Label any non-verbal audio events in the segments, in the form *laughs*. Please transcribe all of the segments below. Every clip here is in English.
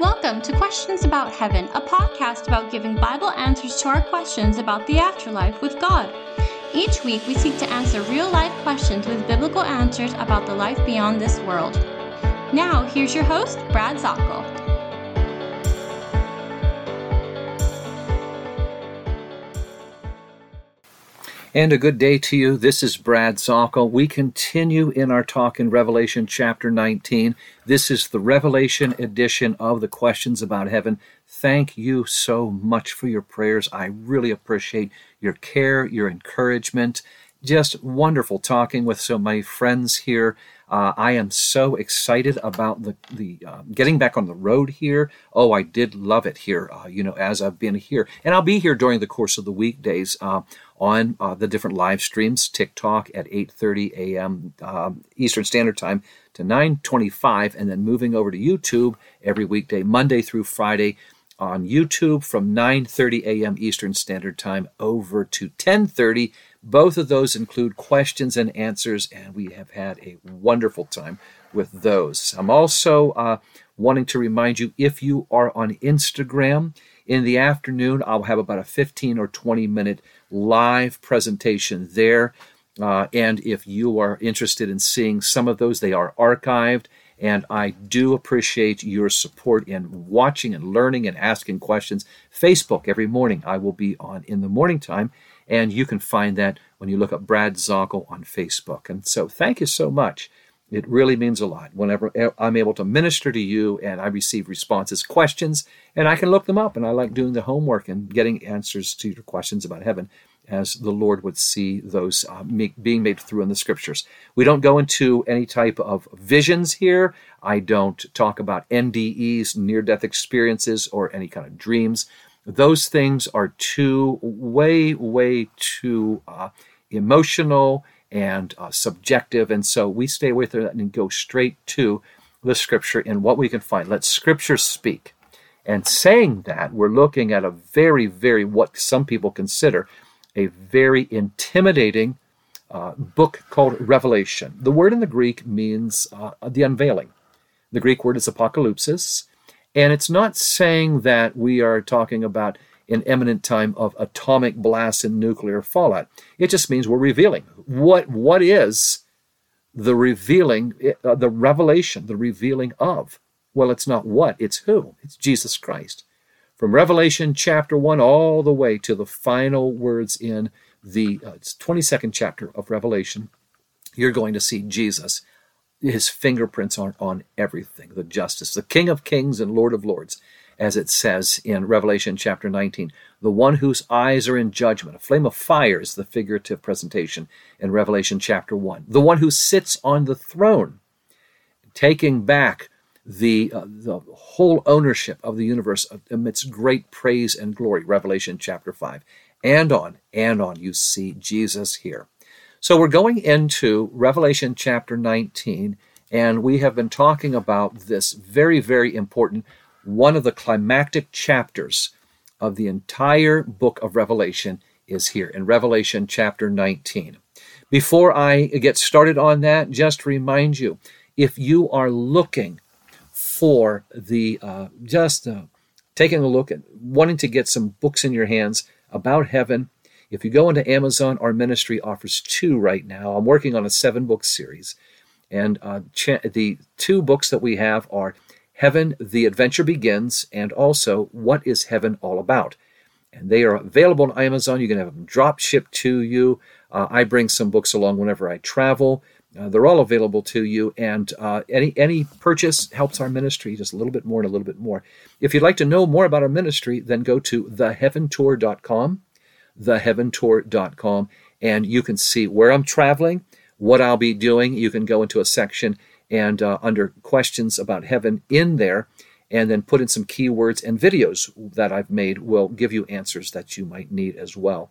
Welcome to Questions About Heaven, a podcast about giving Bible answers to our questions about the afterlife with God. Each week, we seek to answer real life questions with biblical answers about the life beyond this world. Now, here's your host, Brad Zockoll. And a good day to you. This is Brad Zockoll. We continue in our talk in Revelation chapter 19. This is the Revelation edition of the questions about heaven. Thank you so much for your prayers. I really appreciate your care, your encouragement. Just wonderful talking with so many friends here. Uh, I am so excited about the the uh, getting back on the road here. Oh, I did love it here. Uh, you know, as I've been here, and I'll be here during the course of the weekdays uh, on uh, the different live streams. TikTok at 8:30 a.m. Um, Eastern Standard Time to 9:25, and then moving over to YouTube every weekday, Monday through Friday on YouTube from 9:30 a.m. Eastern Standard Time over to 10:30 both of those include questions and answers, and we have had a wonderful time with those. I'm also uh, wanting to remind you if you are on Instagram in the afternoon, I'll have about a 15 or 20 minute live presentation there. Uh, and if you are interested in seeing some of those, they are archived. And I do appreciate your support in watching and learning and asking questions. Facebook every morning, I will be on in the morning time and you can find that when you look up Brad Zockoll on Facebook. And so thank you so much. It really means a lot whenever I'm able to minister to you and I receive responses, questions, and I can look them up. And I like doing the homework and getting answers to your questions about heaven as the Lord would see those uh, make, being made through in the scriptures. We don't go into any type of visions here. I don't talk about NDEs, near death experiences, or any kind of dreams those things are too way way too uh, emotional and uh, subjective and so we stay with that and go straight to the scripture and what we can find. Let scripture speak. And saying that we're looking at a very very what some people consider a very intimidating uh, book called revelation. The word in the greek means uh, the unveiling. The greek word is apocalypsis and it's not saying that we are talking about an imminent time of atomic blasts and nuclear fallout. It just means we're revealing. What, what is the revealing, uh, the revelation, the revealing of? Well, it's not what, it's who. It's Jesus Christ. From Revelation chapter 1 all the way to the final words in the uh, 22nd chapter of Revelation, you're going to see Jesus his fingerprints are on everything. The justice, the King of Kings and Lord of Lords, as it says in Revelation chapter 19, the one whose eyes are in judgment. A flame of fire is the figurative presentation in Revelation chapter 1. The one who sits on the throne, taking back the, uh, the whole ownership of the universe amidst great praise and glory. Revelation chapter 5. And on and on, you see Jesus here. So we're going into Revelation chapter 19, and we have been talking about this very, very important, one of the climactic chapters of the entire book of Revelation is here in Revelation chapter 19. Before I get started on that, just remind you if you are looking for the uh, just uh, taking a look at wanting to get some books in your hands about heaven if you go into Amazon, our ministry offers two right now. I'm working on a seven book series. And uh, cha- the two books that we have are Heaven, The Adventure Begins, and also What is Heaven All About? And they are available on Amazon. You can have them drop shipped to you. Uh, I bring some books along whenever I travel. Uh, they're all available to you, and uh, any any purchase helps our ministry just a little bit more and a little bit more. If you'd like to know more about our ministry, then go to theheaventour.com theheaventour.com, and you can see where I'm traveling, what I'll be doing. You can go into a section and uh, under questions about heaven in there, and then put in some keywords and videos that I've made will give you answers that you might need as well.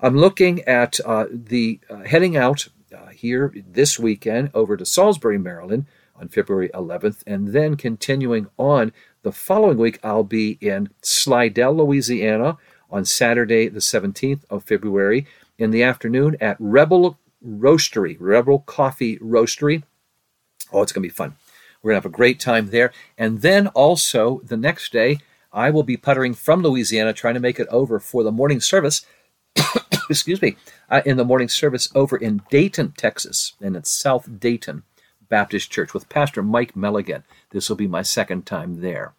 I'm looking at uh, the uh, heading out uh, here this weekend over to Salisbury, Maryland on February 11th, and then continuing on the following week, I'll be in Slidell, Louisiana on Saturday, the 17th of February, in the afternoon at Rebel Roastery, Rebel Coffee Roastery. Oh, it's going to be fun. We're going to have a great time there. And then also the next day, I will be puttering from Louisiana, trying to make it over for the morning service. *coughs* excuse me, uh, in the morning service over in Dayton, Texas, and it's South Dayton Baptist Church with Pastor Mike Milligan. This will be my second time there.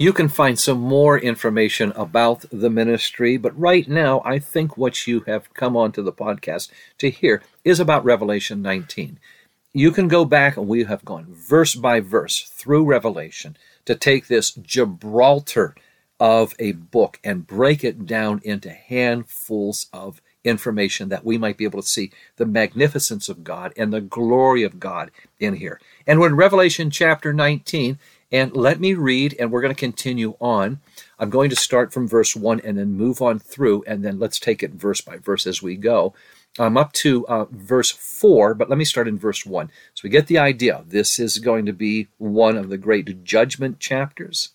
You can find some more information about the ministry, but right now, I think what you have come onto the podcast to hear is about Revelation 19. You can go back, and we have gone verse by verse through Revelation to take this Gibraltar of a book and break it down into handfuls of information that we might be able to see the magnificence of God and the glory of God in here. And when Revelation chapter 19, and let me read, and we're going to continue on. I'm going to start from verse 1 and then move on through, and then let's take it verse by verse as we go. I'm up to uh, verse 4, but let me start in verse 1. So we get the idea. This is going to be one of the great judgment chapters.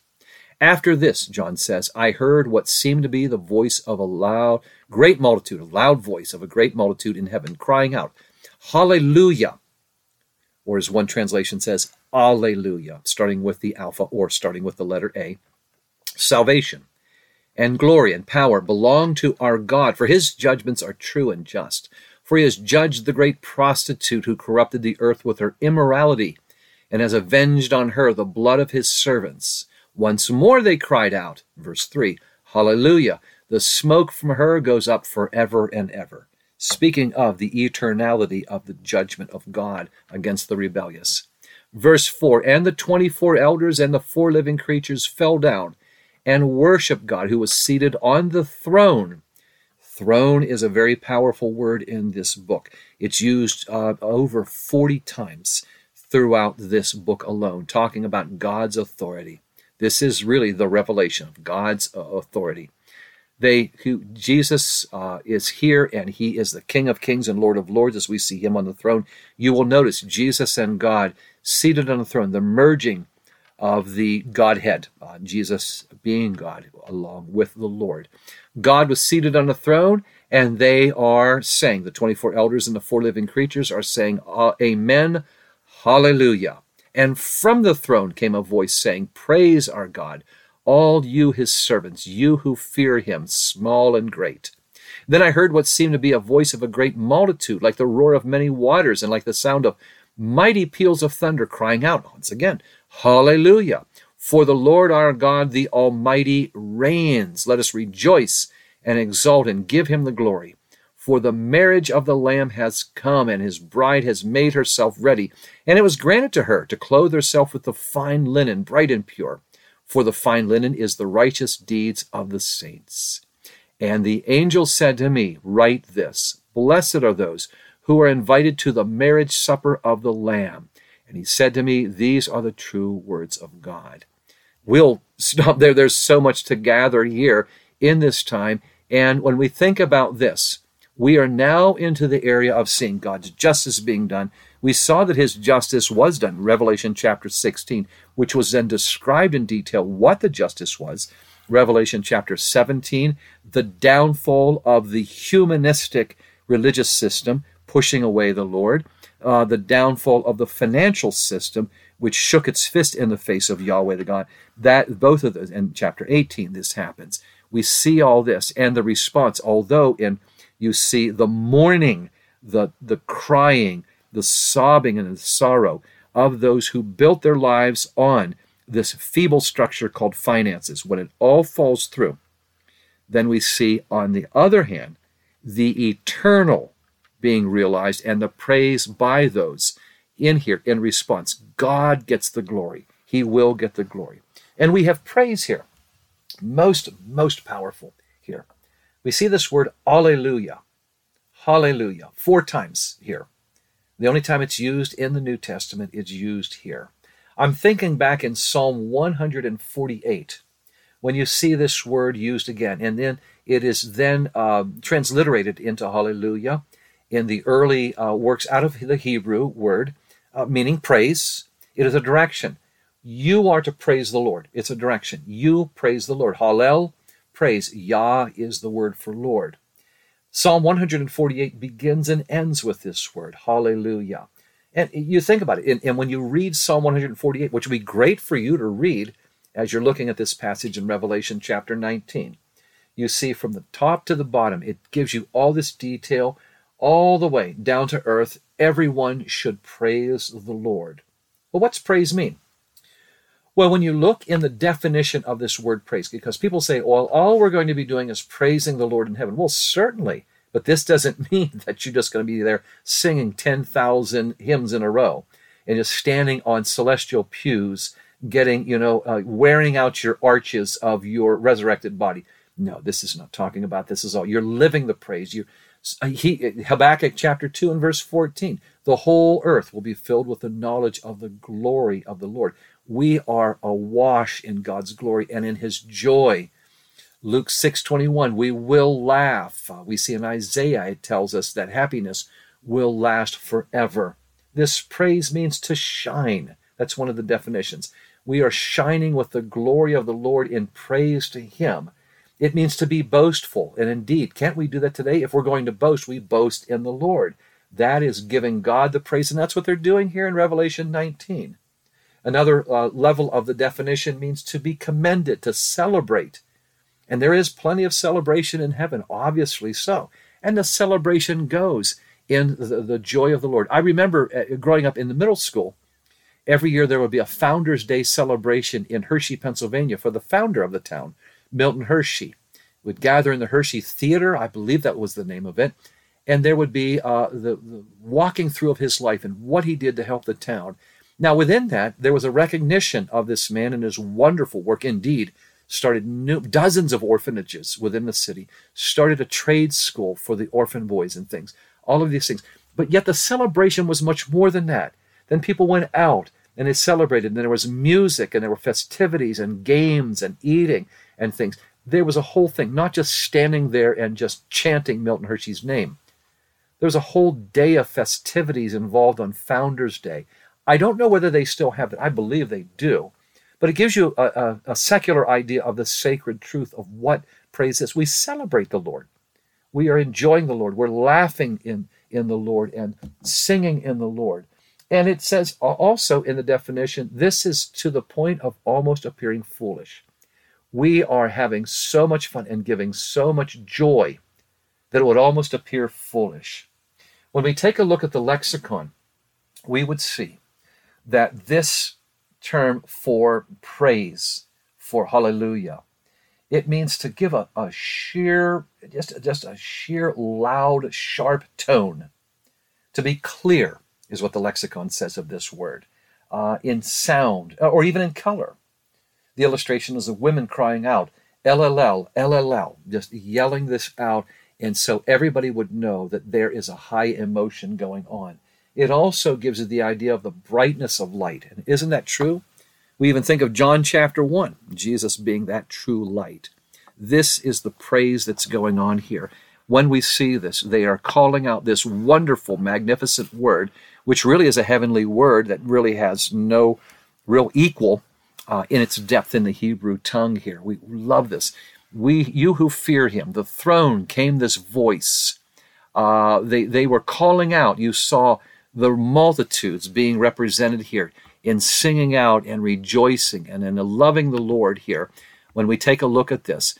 After this, John says, I heard what seemed to be the voice of a loud, great multitude, a loud voice of a great multitude in heaven, crying out, Hallelujah! Or as one translation says, Alleluia, starting with the Alpha or starting with the letter A. Salvation and glory and power belong to our God, for his judgments are true and just. For he has judged the great prostitute who corrupted the earth with her immorality, and has avenged on her the blood of his servants. Once more they cried out, verse 3, Hallelujah! The smoke from her goes up forever and ever. Speaking of the eternality of the judgment of God against the rebellious. Verse 4 And the 24 elders and the four living creatures fell down and worshiped God who was seated on the throne. Throne is a very powerful word in this book. It's used uh, over 40 times throughout this book alone, talking about God's authority. This is really the revelation of God's uh, authority. They who Jesus uh, is here and he is the King of Kings and Lord of Lords as we see him on the throne. You will notice Jesus and God seated on the throne, the merging of the Godhead, uh, Jesus being God along with the Lord. God was seated on the throne, and they are saying, the 24 elders and the four living creatures are saying, Amen, Hallelujah. And from the throne came a voice saying, Praise our God, all you his servants, you who fear him, small and great. Then I heard what seemed to be a voice of a great multitude, like the roar of many waters, and like the sound of mighty peals of thunder, crying out once again, Hallelujah! For the Lord our God, the Almighty, reigns. Let us rejoice and exult and give him the glory. For the marriage of the Lamb has come, and his bride has made herself ready. And it was granted to her to clothe herself with the fine linen, bright and pure. For the fine linen is the righteous deeds of the saints. And the angel said to me, Write this Blessed are those who are invited to the marriage supper of the Lamb. And he said to me, These are the true words of God. We'll *laughs* stop there. There's so much to gather here in this time. And when we think about this, we are now into the area of seeing God's justice being done. We saw that his justice was done, Revelation chapter 16, which was then described in detail what the justice was. Revelation chapter 17, the downfall of the humanistic religious system, pushing away the Lord, uh, the downfall of the financial system, which shook its fist in the face of Yahweh the God. That both of those in chapter 18, this happens. We see all this and the response, although in you see the mourning, the, the crying, the sobbing, and the sorrow of those who built their lives on this feeble structure called finances. When it all falls through, then we see, on the other hand, the eternal being realized and the praise by those in here in response. God gets the glory. He will get the glory. And we have praise here. Most, most powerful here we see this word Alleluia. Hallelujah. Four times here. The only time it's used in the New Testament is used here. I'm thinking back in Psalm 148 when you see this word used again, and then it is then uh, transliterated into Hallelujah in the early uh, works out of the Hebrew word, uh, meaning praise. It is a direction. You are to praise the Lord. It's a direction. You praise the Lord. Hallel praise. Yah is the word for Lord. Psalm 148 begins and ends with this word, hallelujah. And you think about it, and, and when you read Psalm 148, which would be great for you to read as you're looking at this passage in Revelation chapter 19, you see from the top to the bottom, it gives you all this detail all the way down to earth. Everyone should praise the Lord. Well, what's praise mean? Well, when you look in the definition of this word praise, because people say, well, all we're going to be doing is praising the Lord in heaven. Well, certainly, but this doesn't *laughs* mean that you're just going to be there singing 10,000 hymns in a row and just standing on celestial pews, getting, you know, uh, wearing out your arches of your resurrected body. No, this is not talking about this is all. You're living the praise. You, uh, he, Habakkuk chapter 2 and verse 14. The whole earth will be filled with the knowledge of the glory of the Lord we are awash in God's glory and in his joy. Luke 6:21 we will laugh. Uh, we see in Isaiah it tells us that happiness will last forever. This praise means to shine. That's one of the definitions. We are shining with the glory of the Lord in praise to him. It means to be boastful. And indeed, can't we do that today? If we're going to boast, we boast in the Lord. That is giving God the praise. And that's what they're doing here in Revelation 19. Another uh, level of the definition means to be commended, to celebrate. And there is plenty of celebration in heaven, obviously so. And the celebration goes in the, the joy of the Lord. I remember uh, growing up in the middle school, every year there would be a Founders Day celebration in Hershey, Pennsylvania for the founder of the town, Milton Hershey. Would gather in the Hershey Theater, I believe that was the name of it, and there would be uh, the, the walking through of his life and what he did to help the town now, within that, there was a recognition of this man and his wonderful work. Indeed, started new, dozens of orphanages within the city, started a trade school for the orphan boys and things, all of these things. But yet the celebration was much more than that. Then people went out and they celebrated, and there was music, and there were festivities and games and eating and things. There was a whole thing, not just standing there and just chanting Milton Hershey's name. There was a whole day of festivities involved on Founders Day I don't know whether they still have it. I believe they do. But it gives you a, a, a secular idea of the sacred truth of what praise is. We celebrate the Lord. We are enjoying the Lord. We're laughing in, in the Lord and singing in the Lord. And it says also in the definition, this is to the point of almost appearing foolish. We are having so much fun and giving so much joy that it would almost appear foolish. When we take a look at the lexicon, we would see that this term for praise, for hallelujah, it means to give a, a sheer, just, just a sheer loud, sharp tone. To be clear is what the lexicon says of this word. Uh, in sound, or even in color. The illustration is of women crying out, LLL, LLL, just yelling this out. And so everybody would know that there is a high emotion going on it also gives you the idea of the brightness of light. And isn't that true? We even think of John chapter 1, Jesus being that true light. This is the praise that's going on here. When we see this, they are calling out this wonderful, magnificent word, which really is a heavenly word that really has no real equal uh, in its depth in the Hebrew tongue here. We love this. We, you who fear him, the throne came this voice. Uh, they, they were calling out. You saw the multitudes being represented here in singing out and rejoicing and in loving the Lord here when we take a look at this.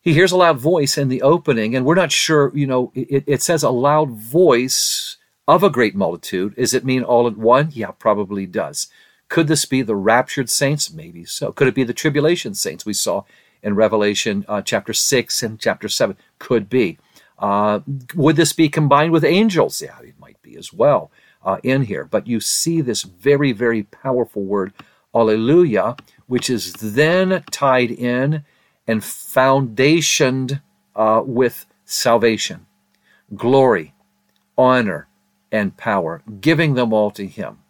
He hears a loud voice in the opening, and we're not sure, you know, it, it says a loud voice of a great multitude. Does it mean all at one? Yeah, probably does. Could this be the raptured saints? Maybe so. Could it be the tribulation saints we saw in Revelation uh, chapter 6 and chapter 7? Could be. Uh, would this be combined with angels? Yeah, it might be as well uh, in here. But you see this very, very powerful word, alleluia, which is then tied in and foundationed uh, with salvation, glory, honor, and power, giving them all to Him.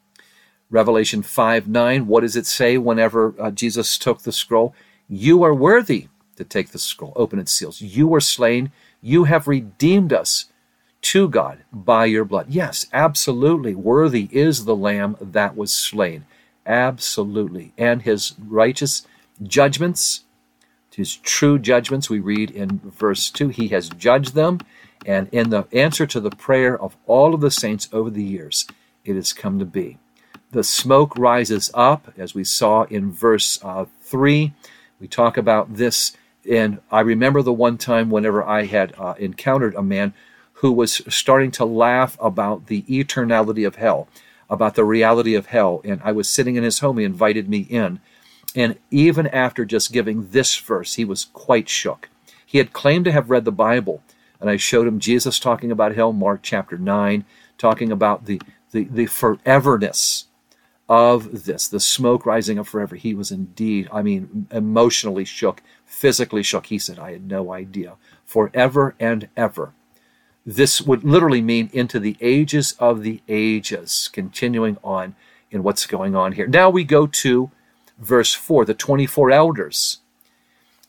Revelation 5 9, what does it say whenever uh, Jesus took the scroll? You are worthy to take the scroll, open its seals. You were slain. You have redeemed us to God by your blood. Yes, absolutely. Worthy is the Lamb that was slain. Absolutely. And his righteous judgments, his true judgments, we read in verse 2, he has judged them. And in the answer to the prayer of all of the saints over the years, it has come to be. The smoke rises up, as we saw in verse uh, 3. We talk about this, and I remember the one time whenever I had uh, encountered a man who was starting to laugh about the eternality of hell, about the reality of hell. And I was sitting in his home, he invited me in. And even after just giving this verse, he was quite shook. He had claimed to have read the Bible, and I showed him Jesus talking about hell, Mark chapter 9, talking about the, the, the foreverness of this, the smoke rising up forever. He was indeed, I mean, emotionally shook, physically shook. He said, I had no idea. Forever and ever this would literally mean into the ages of the ages, continuing on in what's going on here. Now we go to verse 4, the 24 elders.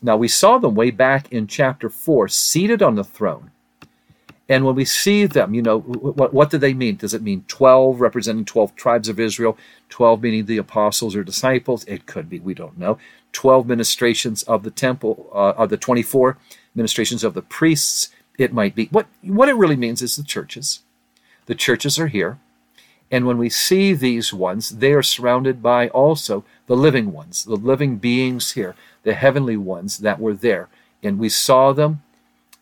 Now we saw them way back in chapter 4, seated on the throne. And when we see them, you know, what, what do they mean? Does it mean 12 representing 12 tribes of Israel? 12 meaning the apostles or disciples? It could be, we don't know. 12 ministrations of the temple, uh, of the 24 ministrations of the priests it might be. What, what it really means is the churches. The churches are here. And when we see these ones, they are surrounded by also the living ones, the living beings here, the heavenly ones that were there. And we saw them.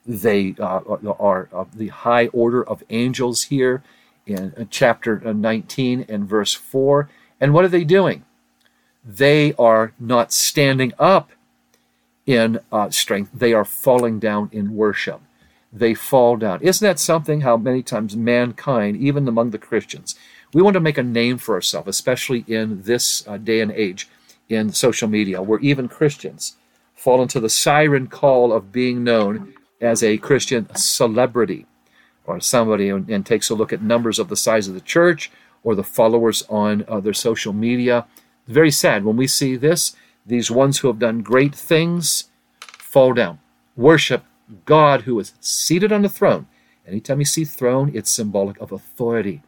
They uh, are of the high order of angels here in chapter 19 and verse 4. And what are they doing? They are not standing up in uh, strength, they are falling down in worship they fall down. Isn't that something how many times mankind, even among the Christians, we want to make a name for ourselves, especially in this uh, day and age in social media, where even Christians fall into the siren call of being known as a Christian celebrity or somebody and, and takes a look at numbers of the size of the church or the followers on uh, their social media. Very sad when we see this. These ones who have done great things fall down. Worship God who is seated on the throne. Anytime you see throne, it's symbolic of authority.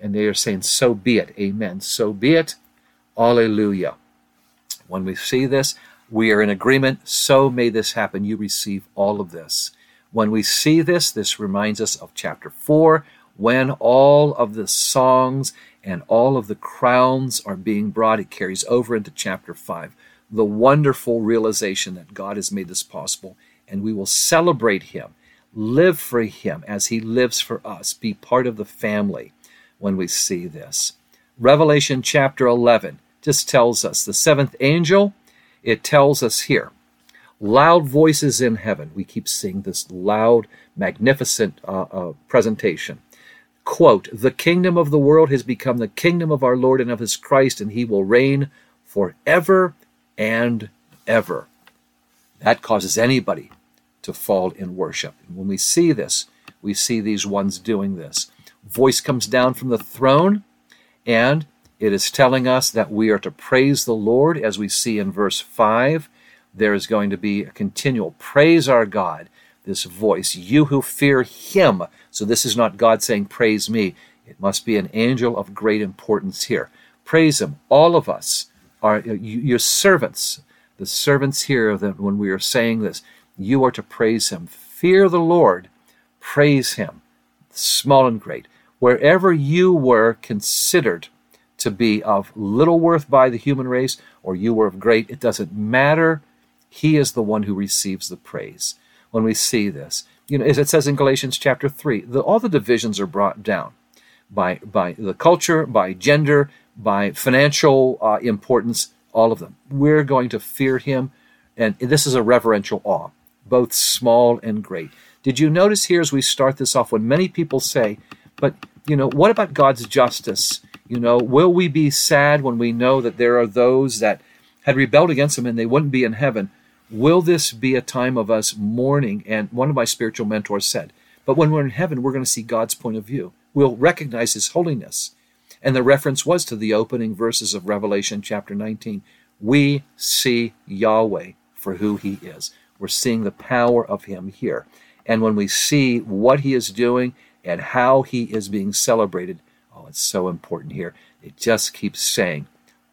And they are saying, So be it. Amen. So be it. Alleluia. When we see this, we are in agreement. So may this happen. You receive all of this. When we see this, this reminds us of chapter 4, when all of the songs and all of the crowns are being brought. It carries over into chapter 5. The wonderful realization that God has made this possible and we will celebrate him, live for him as he lives for us, be part of the family when we see this. Revelation chapter 11 just tells us the seventh angel, it tells us here, loud voices in heaven. We keep seeing this loud, magnificent uh, uh, presentation. Quote, The kingdom of the world has become the kingdom of our Lord and of his Christ, and he will reign forever and ever. That causes anybody to fall in worship. And when we see this, we see these ones doing this. Voice comes down from the throne, and it is telling us that we are to praise the Lord, as we see in verse 5. There is going to be a continual praise our God, this voice, you who fear him. So this is not God saying, Praise me. It must be an angel of great importance here. Praise him. All of us are your servants the servants here that when we are saying this, you are to praise him. Fear the Lord, praise him, small and great. Wherever you were considered to be of little worth by the human race, or you were of great, it doesn't matter. He is the one who receives the praise. When we see this, you know, as it says in Galatians chapter 3, the, all the divisions are brought down by, by the culture, by gender, by financial uh, importance all of them. We're going to fear him, and this is a reverential awe, both small and great. Did you notice here as we start this off when many people say, but you know, what about God's justice? You know, will we be sad when we know that there are those that had rebelled against him and they wouldn't be in heaven? Will this be a time of us mourning? And one of my spiritual mentors said, but when we're in heaven, we're going to see God's point of view. We'll recognize his holiness. And the reference was to the opening verses of Revelation chapter 19. We see Yahweh for who he is. We're seeing the power of him here. And when we see what he is doing and how he is being celebrated, it's so important here. It just keeps saying,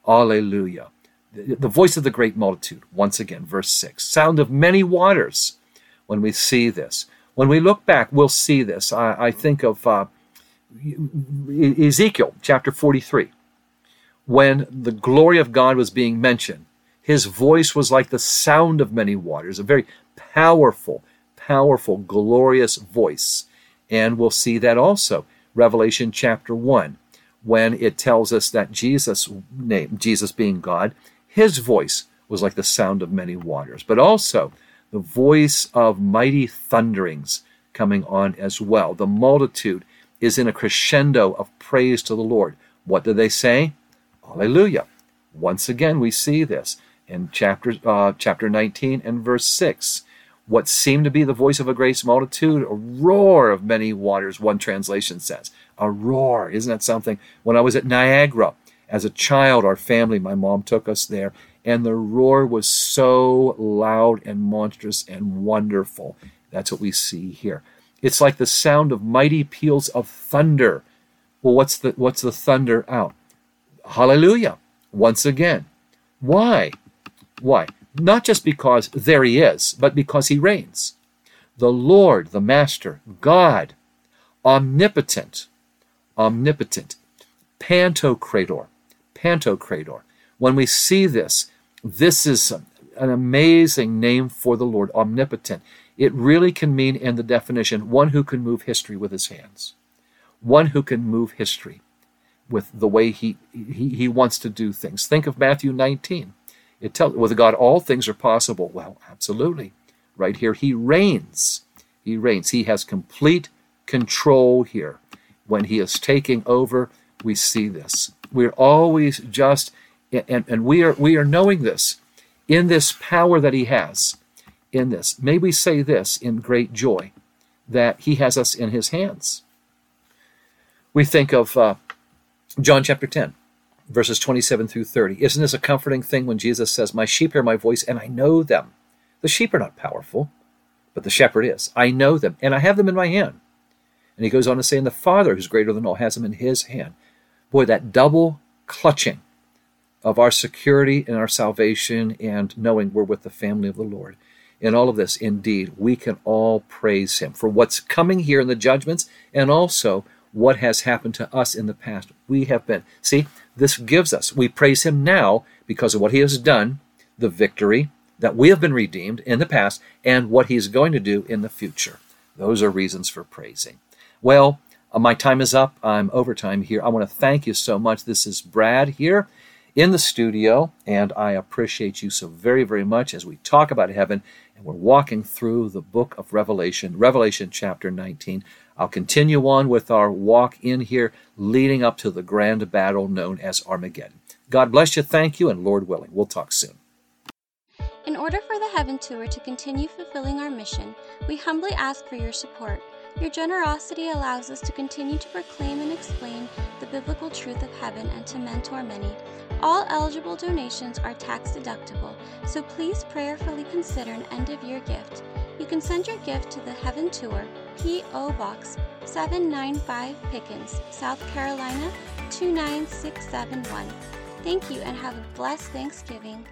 Alleluia. The voice of the great multitude, once again, verse 6. Sound of many waters when we see this. When we look back, we'll see this. I, I think of uh, Ezekiel chapter 43, when the glory of God was being mentioned, his voice was like the sound of many waters, a very powerful, powerful, glorious voice. And we'll see that also. Revelation chapter 1, when it tells us that Jesus' name, Jesus being God, his voice was like the sound of many waters, but also the voice of mighty thunderings coming on as well. The multitude is in a crescendo of praise to the Lord. What do they say? Hallelujah. Once again, we see this in chapter, uh, chapter 19 and verse 6. What seemed to be the voice of a great multitude, a roar of many waters, one translation says. A roar. Isn't that something? When I was at Niagara as a child, our family, my mom took us there, and the roar was so loud and monstrous and wonderful. That's what we see here. It's like the sound of mighty peals of thunder. Well, what's the what's the thunder out? Hallelujah. Once again. Why? Why? Not just because there he is, but because he reigns. The Lord, the Master, God, omnipotent, omnipotent, pantocrator, pantocrator. When we see this, this is an amazing name for the Lord, omnipotent. It really can mean, in the definition, one who can move history with his hands, one who can move history with the way he, he, he wants to do things. Think of Matthew 19. It tells with God all things are possible. Well, absolutely. Right here, he reigns. He reigns. He has complete control here. When he is taking over, we see this. We're always just and, and we are we are knowing this in this power that he has in this. May we say this in great joy that he has us in his hands. We think of uh, John chapter 10 verses 27 through 30. Isn't this a comforting thing when Jesus says, My sheep hear my voice and I know them? The sheep are not powerful, but the shepherd is. I know them and I have them in my hand. And he goes on to say, And the Father, who's greater than all, has them in his hand. Boy, that double clutching of our security and our salvation and knowing we're with the family of the Lord. In all of this, indeed, we can all praise him for what's coming here in the judgments and also what has happened to us in the past. We have been, see, this gives us, we praise him now because of what he has done, the victory, that we have been redeemed in the past, and what he's going to do in the future. Those are reasons for praising. Well, uh, my time is up. I'm overtime here. I want to thank you so much. This is Brad here in the studio, and I appreciate you so very, very much as we talk about heaven and we're walking through the book of Revelation, Revelation chapter 19. I'll continue on with our walk in here, leading up to the grand battle known as Armageddon. God bless you. Thank you, and Lord willing, we'll talk soon. In order for the Heaven Tour to continue fulfilling our mission, we humbly ask for your support. Your generosity allows us to continue to proclaim and explain the biblical truth of heaven and to mentor many. All eligible donations are tax deductible, so please prayerfully consider an end of year gift. You can send your gift to the Heaven Tour, P.O. Box 795 Pickens, South Carolina 29671. Thank you and have a blessed Thanksgiving.